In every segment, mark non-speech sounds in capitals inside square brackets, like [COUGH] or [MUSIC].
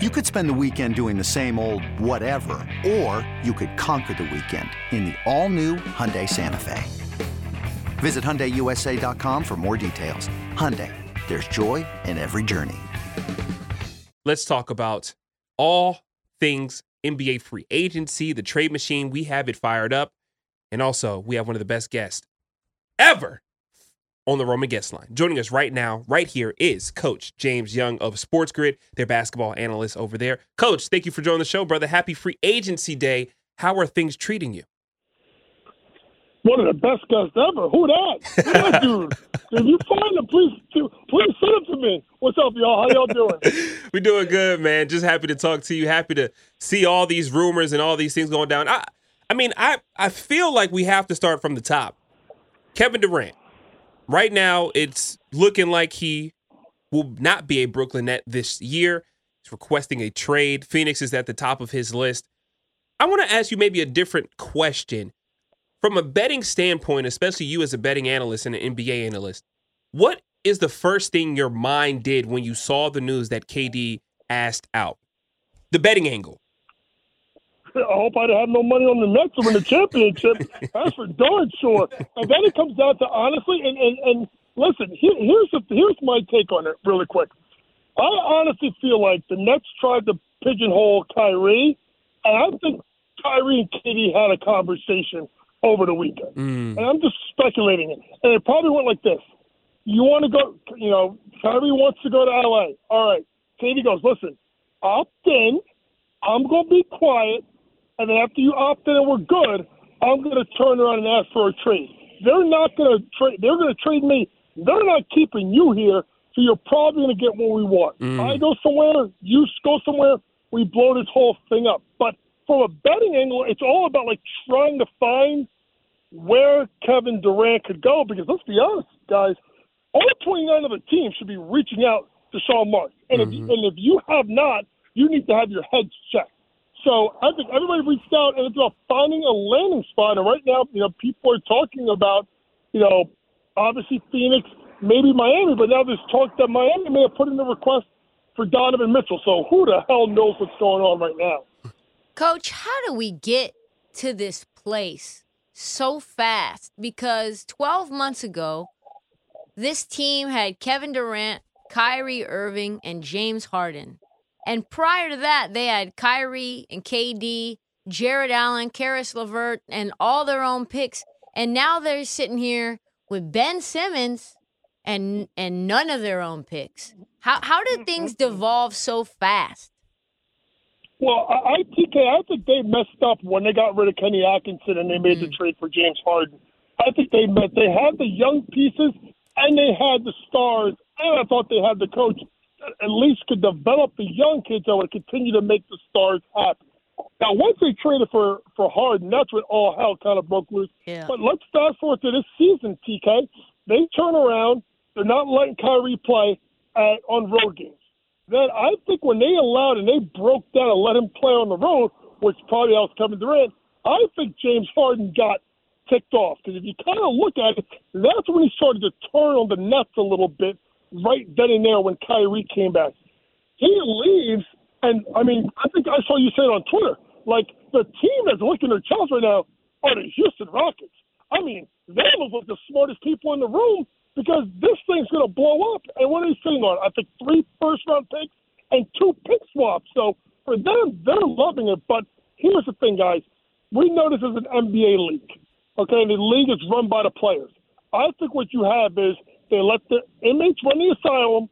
You could spend the weekend doing the same old whatever, or you could conquer the weekend in the all-new Hyundai Santa Fe. Visit HyundaiUSA.com for more details. Hyundai, there's joy in every journey. Let's talk about all things NBA free agency, the trade machine. We have it fired up. And also, we have one of the best guests ever on the Roman guest line. Joining us right now, right here, is Coach James Young of Sports Grid, their basketball analyst over there. Coach, thank you for joining the show, brother. Happy free agency day. How are things treating you? One of the best guests ever. Who that? Who that [LAUGHS] dude? if you find him, please, please send him to me. What's up, y'all? How y'all doing? [LAUGHS] We're doing good, man. Just happy to talk to you. Happy to see all these rumors and all these things going down. I, I mean, I, I feel like we have to start from the top. Kevin Durant right now it's looking like he will not be a Brooklyn Net this year. He's requesting a trade. Phoenix is at the top of his list. I want to ask you maybe a different question. From a betting standpoint, especially you as a betting analyst and an NBA analyst, what is the first thing your mind did when you saw the news that KD asked out? The betting angle. I hope I have no money on the Nets to win the championship. [LAUGHS] That's for darn sure. And then it comes down to honestly, and and, and listen, here, here's the, here's my take on it, really quick. I honestly feel like the Nets tried to pigeonhole Kyrie, and I think Kyrie and KD had a conversation over the weekend. Mm. And I'm just speculating it. And it probably went like this. You want to go, you know, Kyrie wants to go to LA. All right. KD goes, listen, opt in. I'm going to be quiet and then after you opt in and we're good, I'm going to turn around and ask for a trade. They're not going to trade. They're going to trade me. They're not keeping you here, so you're probably going to get what we want. Mm. I go somewhere, you go somewhere, we blow this whole thing up. But from a betting angle, it's all about like trying to find where Kevin Durant could go. Because let's be honest, guys, all 29 of the team should be reaching out to Sean Marks. And mm-hmm. if you, and if you have not, you need to have your heads checked. So I think everybody reached out and it's about finding a landing spot. And right now, you know, people are talking about, you know, obviously Phoenix, maybe Miami, but now there's talk that Miami may have put in a request for Donovan Mitchell. So who the hell knows what's going on right now? Coach, how do we get to this place so fast? Because 12 months ago, this team had Kevin Durant, Kyrie Irving, and James Harden. And prior to that, they had Kyrie and KD, Jarrett Allen, Caris LeVert, and all their own picks. And now they're sitting here with Ben Simmons and and none of their own picks. How how did things devolve so fast? Well, I, I TK, I think they messed up when they got rid of Kenny Atkinson and they made mm. the trade for James Harden. I think they met. They had the young pieces and they had the stars, and I thought they had the coach at least could develop the young kids that would continue to make the stars happy. Now, once they traded for for Harden, that's when all hell kind of broke loose. Yeah. But let's fast forward to this season, TK. They turn around. They're not letting Kyrie play at, on road games. Then I think when they allowed and they broke down and let him play on the road, which probably else Kevin Durant, I think James Harden got ticked off because if you kind of look at it, that's when he started to turn on the Nets a little bit right then and there when Kyrie came back. He leaves, and I mean, I think I saw you say it on Twitter. Like the team that's looking their chance right now are the Houston Rockets. I mean, they look like the smartest people in the room because this thing's going to blow up. And what are they sitting on? I think three first round picks and two pick swaps. So for them, they're loving it. But here's the thing, guys. We know this is an NBA league. Okay, and the league is run by the players. I think what you have is they let the inmates run the asylum,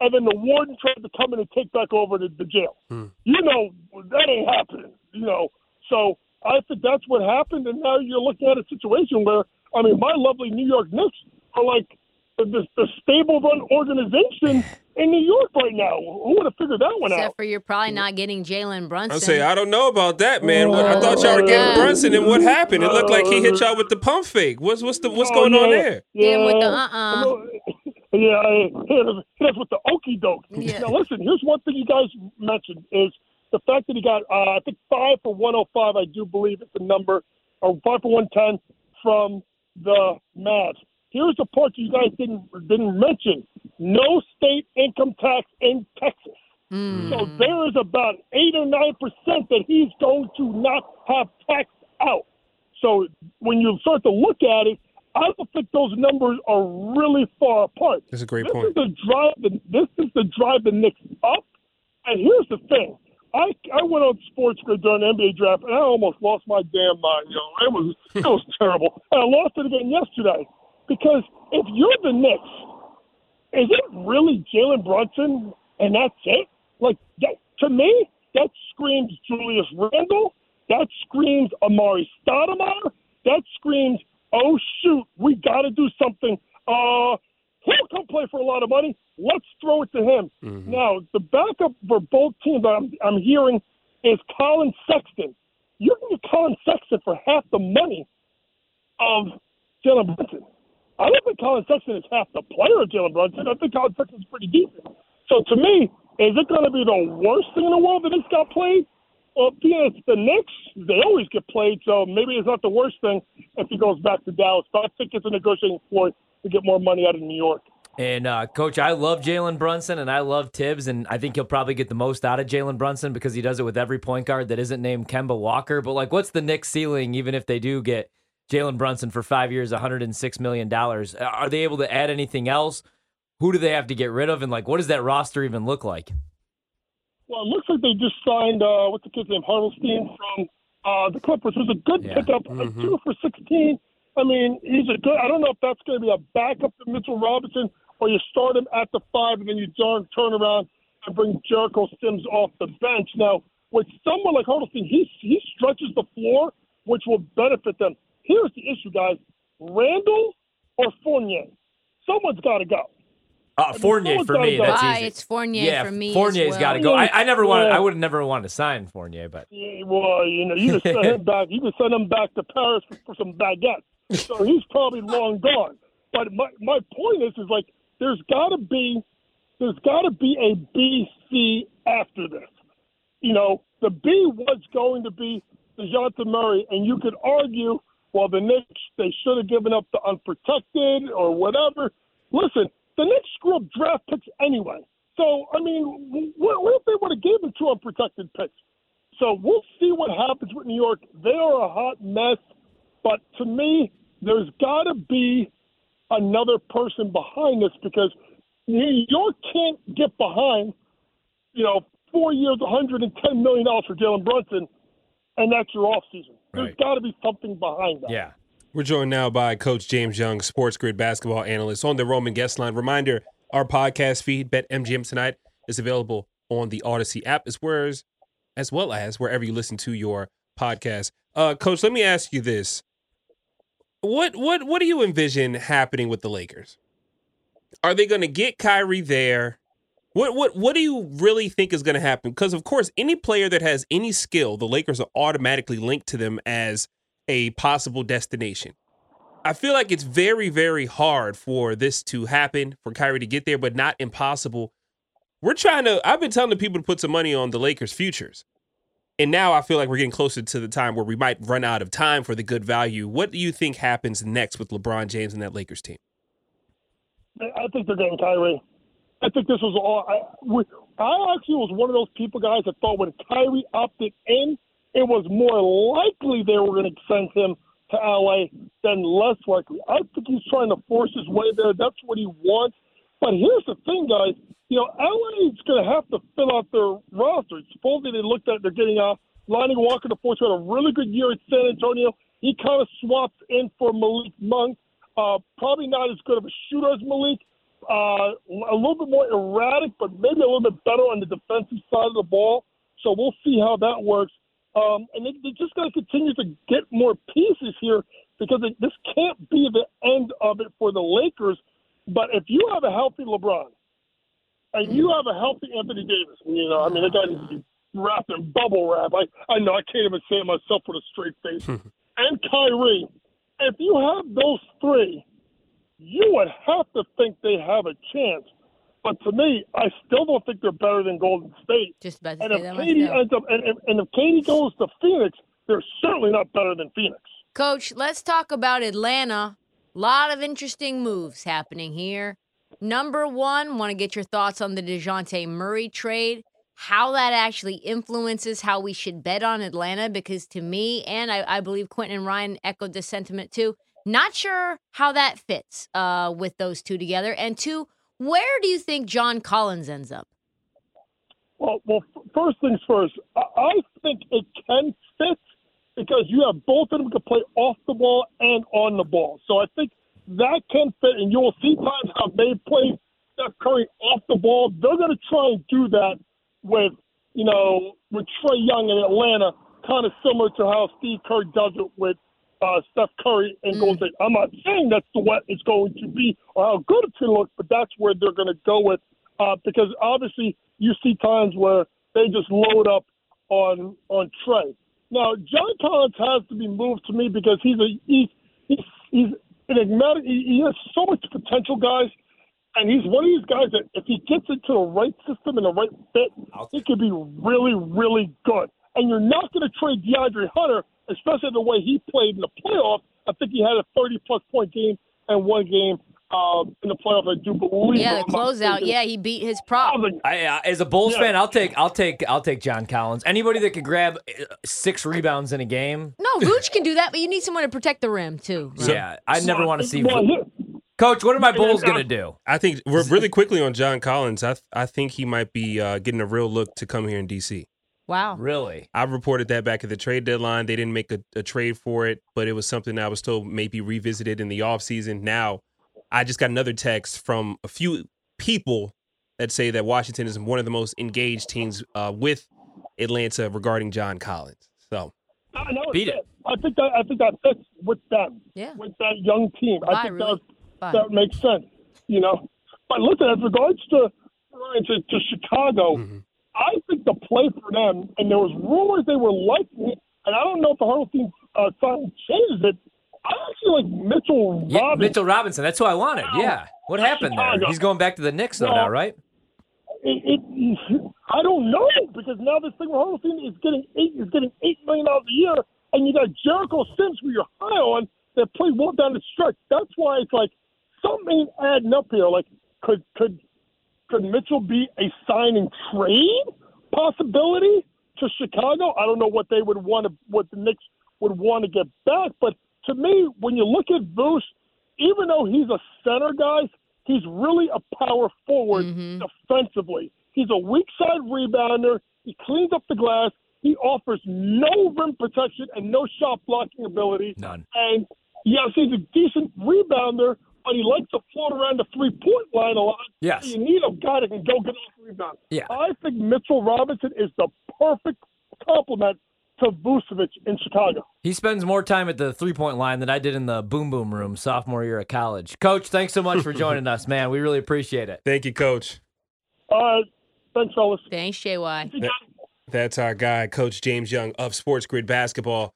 and then the warden tried to come in and take back over the, the jail. Hmm. You know, that ain't happening. You know, so I think that's what happened, and now you're looking at a situation where, I mean, my lovely New York Knicks are like the, the stable run organization [LAUGHS] in New York right now. Who would have figured that one Except out? Except for you're probably not getting Jalen Brunson. I say I don't know about that, man. Oh, I thought y'all were getting yeah. Brunson, and what happened? It looked like he hit y'all with the pump fake. What's what's the what's oh, going yeah. on there? Yeah, with the uh uh-uh. uh. [LAUGHS] Yeah, hit us with the okey doke. Yeah. Now listen, here's one thing you guys mentioned is the fact that he got uh, I think five for 105. I do believe it's the number, or five for 110 from the Mavs. Here's the part you guys didn't didn't mention: no state income tax in Texas. Mm. So there is about eight or nine percent that he's going to not have taxed out. So when you start to look at it, I don't think those numbers are really far apart. That's a great this point. Is the drive, the, this is the drive the Knicks up. And here's the thing. I, I went on sports grid during the NBA draft and I almost lost my damn mind. You know, it was [LAUGHS] it was terrible. And I lost it again yesterday because if you're the Knicks, is it really Jalen Brunson and that's it? Like that, to me, that screams Julius Randle. That screams Amar'e Stoudemire. That screams, oh shoot, we got to do something. Uh, he'll come play for a lot of money. Let's throw it to him. Now, the backup for both teams I'm, I'm hearing is Collin Sexton. You can get Collin Sexton for half the money of Jalen Brunson. I don't think Collin Sexton is half the player of Jalen Brunson. I think Collin Sexton's pretty decent. So to me, is it going to be the worst thing in the world that it's got played? Well, being it's the Knicks, they always get played, so maybe it's not the worst thing if he goes back to Dallas. But I think it's a negotiating ploy to get more money out of New York. And uh, coach, I love Jalen Brunson and I love Thibs, and I think he'll probably get the most out of Jalen Brunson because he does it with every point guard that isn't named Kemba Walker. But like, what's the Knicks ceiling, even if they do get Jalen Brunson for five years, 106 million dollars? Are they able to add anything else? Who do they have to get rid of, and like, what does that roster even look like? Well, it looks like they just signed uh, what's the kid's name, Hartenstein from uh, the Clippers. It was a good Yeah. pickup, uh, two for sixteen. I mean, he's a good. I don't know if that's going to be a backup to Mitchell Robinson or you start him at the five and then you turn turn around and bring Jericho Sims off the bench. Now, with someone like Hartenstein, he he stretches the floor, which will benefit them. Here's the issue, guys: Randle or Fournier. Someone's got to go. Uh, Fournier someone's for me, go. that's Why easy. it's Fournier yeah, for me. Fournier's as got to go. I, I never wanted. I would have never wanted to sign Fournier, but Yeah, well, you know, you can send him [LAUGHS] back. You can send him back to Paris for, for some baguettes. So he's probably long gone. But my my point is, is like there's got to be there's got to be a B C after this. You know, the B was going to be Dejounte Murray, and you could argue, well, the Knicks they should have given up the unprotected or whatever. Listen, the Knicks screw up draft picks anyway. So I mean, what, what if they would have them two unprotected picks? So we'll see what happens with New York. They are a hot mess, but to me, there's got to be another person behind this because New York can't get behind, you know, four years, 110 million dollars for Jalen Brunson, and that's your off season. There's Right. got to be something behind that. yeah. We're joined now by Coach James Young, Sports Grid basketball analyst on the Roman guest line. Reminder: our podcast feed, Bet MGM Tonight, is available on the Odyssey app as well as, as well as wherever you listen to your podcast. Uh, Coach, let me ask you this: what what what do you envision happening with the Lakers? Are they going to get Kyrie there? What what what do you really think is going to happen? Because of course, any player that has any skill, the Lakers are automatically linked to them as a possible destination. I feel like it's very very hard for this to happen for Kyrie to get there, but not impossible. We're trying to. I've been telling the people to put some money on the Lakers' futures, and now I feel like we're getting closer to the time where we might run out of time for the good value. What do you think happens next with LeBron James and that Lakers team? I think they're getting Kyrie. I think this was all. I, I actually was one of those people, guys, that thought when Kyrie opted in, it was more likely they were going to send him to LA than less likely. I think he's trying to force his way there. That's what he wants. But here's the thing, guys. You know, LA is going to have to fill out their roster. Supposedly they looked at they're getting uh, Lonnie Walker the fourth. Had a really good year at San Antonio. He kind of swapped in for Malik Monk. Uh, probably not as good of a shooter as Malik. Uh, a little bit more erratic, but maybe a little bit better on the defensive side of the ball. So we'll see how that works. Um, and they, they just got to continue to get more pieces here because it, this can't be the end of it for the Lakers. But if you have a healthy LeBron and you have a healthy Anthony Davis, you know, I mean, the guy needs to be wrapped in bubble wrap. I, I know I can't even say it myself with a straight face. and Kyrie, if you have those three, you would have to think they have a chance. But to me, I still don't think they're better than Golden State. Just about And if that KD ends up, and, and, and if KD goes to Phoenix, they're certainly not better than Phoenix. Coach, let's talk about Atlanta. A lot of interesting moves happening here. Number one, want to get your thoughts on the Dejounte Murray trade. how that actually influences how we should bet on Atlanta because to me, and I, I believe Quentin and Ryan echoed this sentiment too, not sure how that fits uh, with those two together. And two, where do you think John Collins ends up? Well, well, first things first. I, think it can fit because you have both of them can play off the ball and on the ball. So I think that can fit, and you'll see times how they play Steph Curry off the ball. They're going to try and do that with, you know, with Trae Young in Atlanta, kind of similar to how Steve Kerr does it with uh, Steph Curry and Golden State. I'm not saying that's the way it's going to be or how good it's going to look, but that's where they're going to go with uh, because obviously you see times where they just load up on on Trae. Now John Collins has to be moved to me because he's a he's he's, he's an enigmatic. He, he has so much potential, guys. And he's one of these guys that if he gets into the right system and the right fit, he could be really, really good. And you're not going to trade DeAndre Hunter, especially the way he played in the playoffs. I think he had a 30 plus point game and one game um, in the playoff. I do believe. Yeah, the if I'm not closout. mistaken. Yeah, he beat his I prop. I, uh, as a Bulls Yeah. fan, I'll take I'll take I'll take John Collins. Anybody that could grab uh, six rebounds in a game. No, Vooch can do that, but you need someone to protect the rim too. right? yeah, I never want to see. Well, Coach, what are my Bulls uh, gonna do? I think re- really quickly on John Collins. I th- I think he might be uh, getting a real look to come here in DC. Wow. Really? I reported that back at the trade deadline. They didn't make a, a trade for it, but it was something I was told maybe revisited in the offseason. Now, I just got another text from a few people that say that Washington is one of the most engaged teams uh, with Atlanta regarding John Collins. So I know Beat it. fits. I think that I think that fits with them. Yeah. With that young team, I think Rui. that that makes sense. You know, but listen, as regards to Ryan, to, to Chicago, Mhm. I think the play for them, and there was rumors they were liking it, and I don't know if the Hurdle team uh, sign changes it. I actually like Mitchell Yeah, Robinson. Mitchell Robinson. That's who I wanted. Yeah. What happened there? He's going back to the Knicks though now, right? It, it, I don't know because now this thing with Harlem is getting eight is getting eight million dollars a year, and you got Jericho Sims who you're high on that played well down the stretch. That's why it's like something ain't adding up here. Like could could could Mitchell be a sign and trade possibility to Chicago? I don't know what they would want to what the Knicks would want to get back, but to me, when you look at Vooch, even though he's a center, guys, he's really a power forward Mhm. defensively. He's a weak side rebounder. He cleans up the glass. He offers no rim protection and no shot blocking ability. None. And yes, he's a decent rebounder, but he likes to float around the three point line a lot. Yes. So you need a guy that can go get off the rebound. Yeah. I think Mitchell Robinson is the perfect complement to Vucevic in Chicago. He spends more time at the three point line than I did in the boom boom room sophomore year of college. Coach, thanks so much for [LAUGHS] joining us, man. We really appreciate it. thank you, Coach. All right. Thanks, fellas. Thanks, JY. You got it. That's our guy, Coach James Young of Sports Grid Basketball.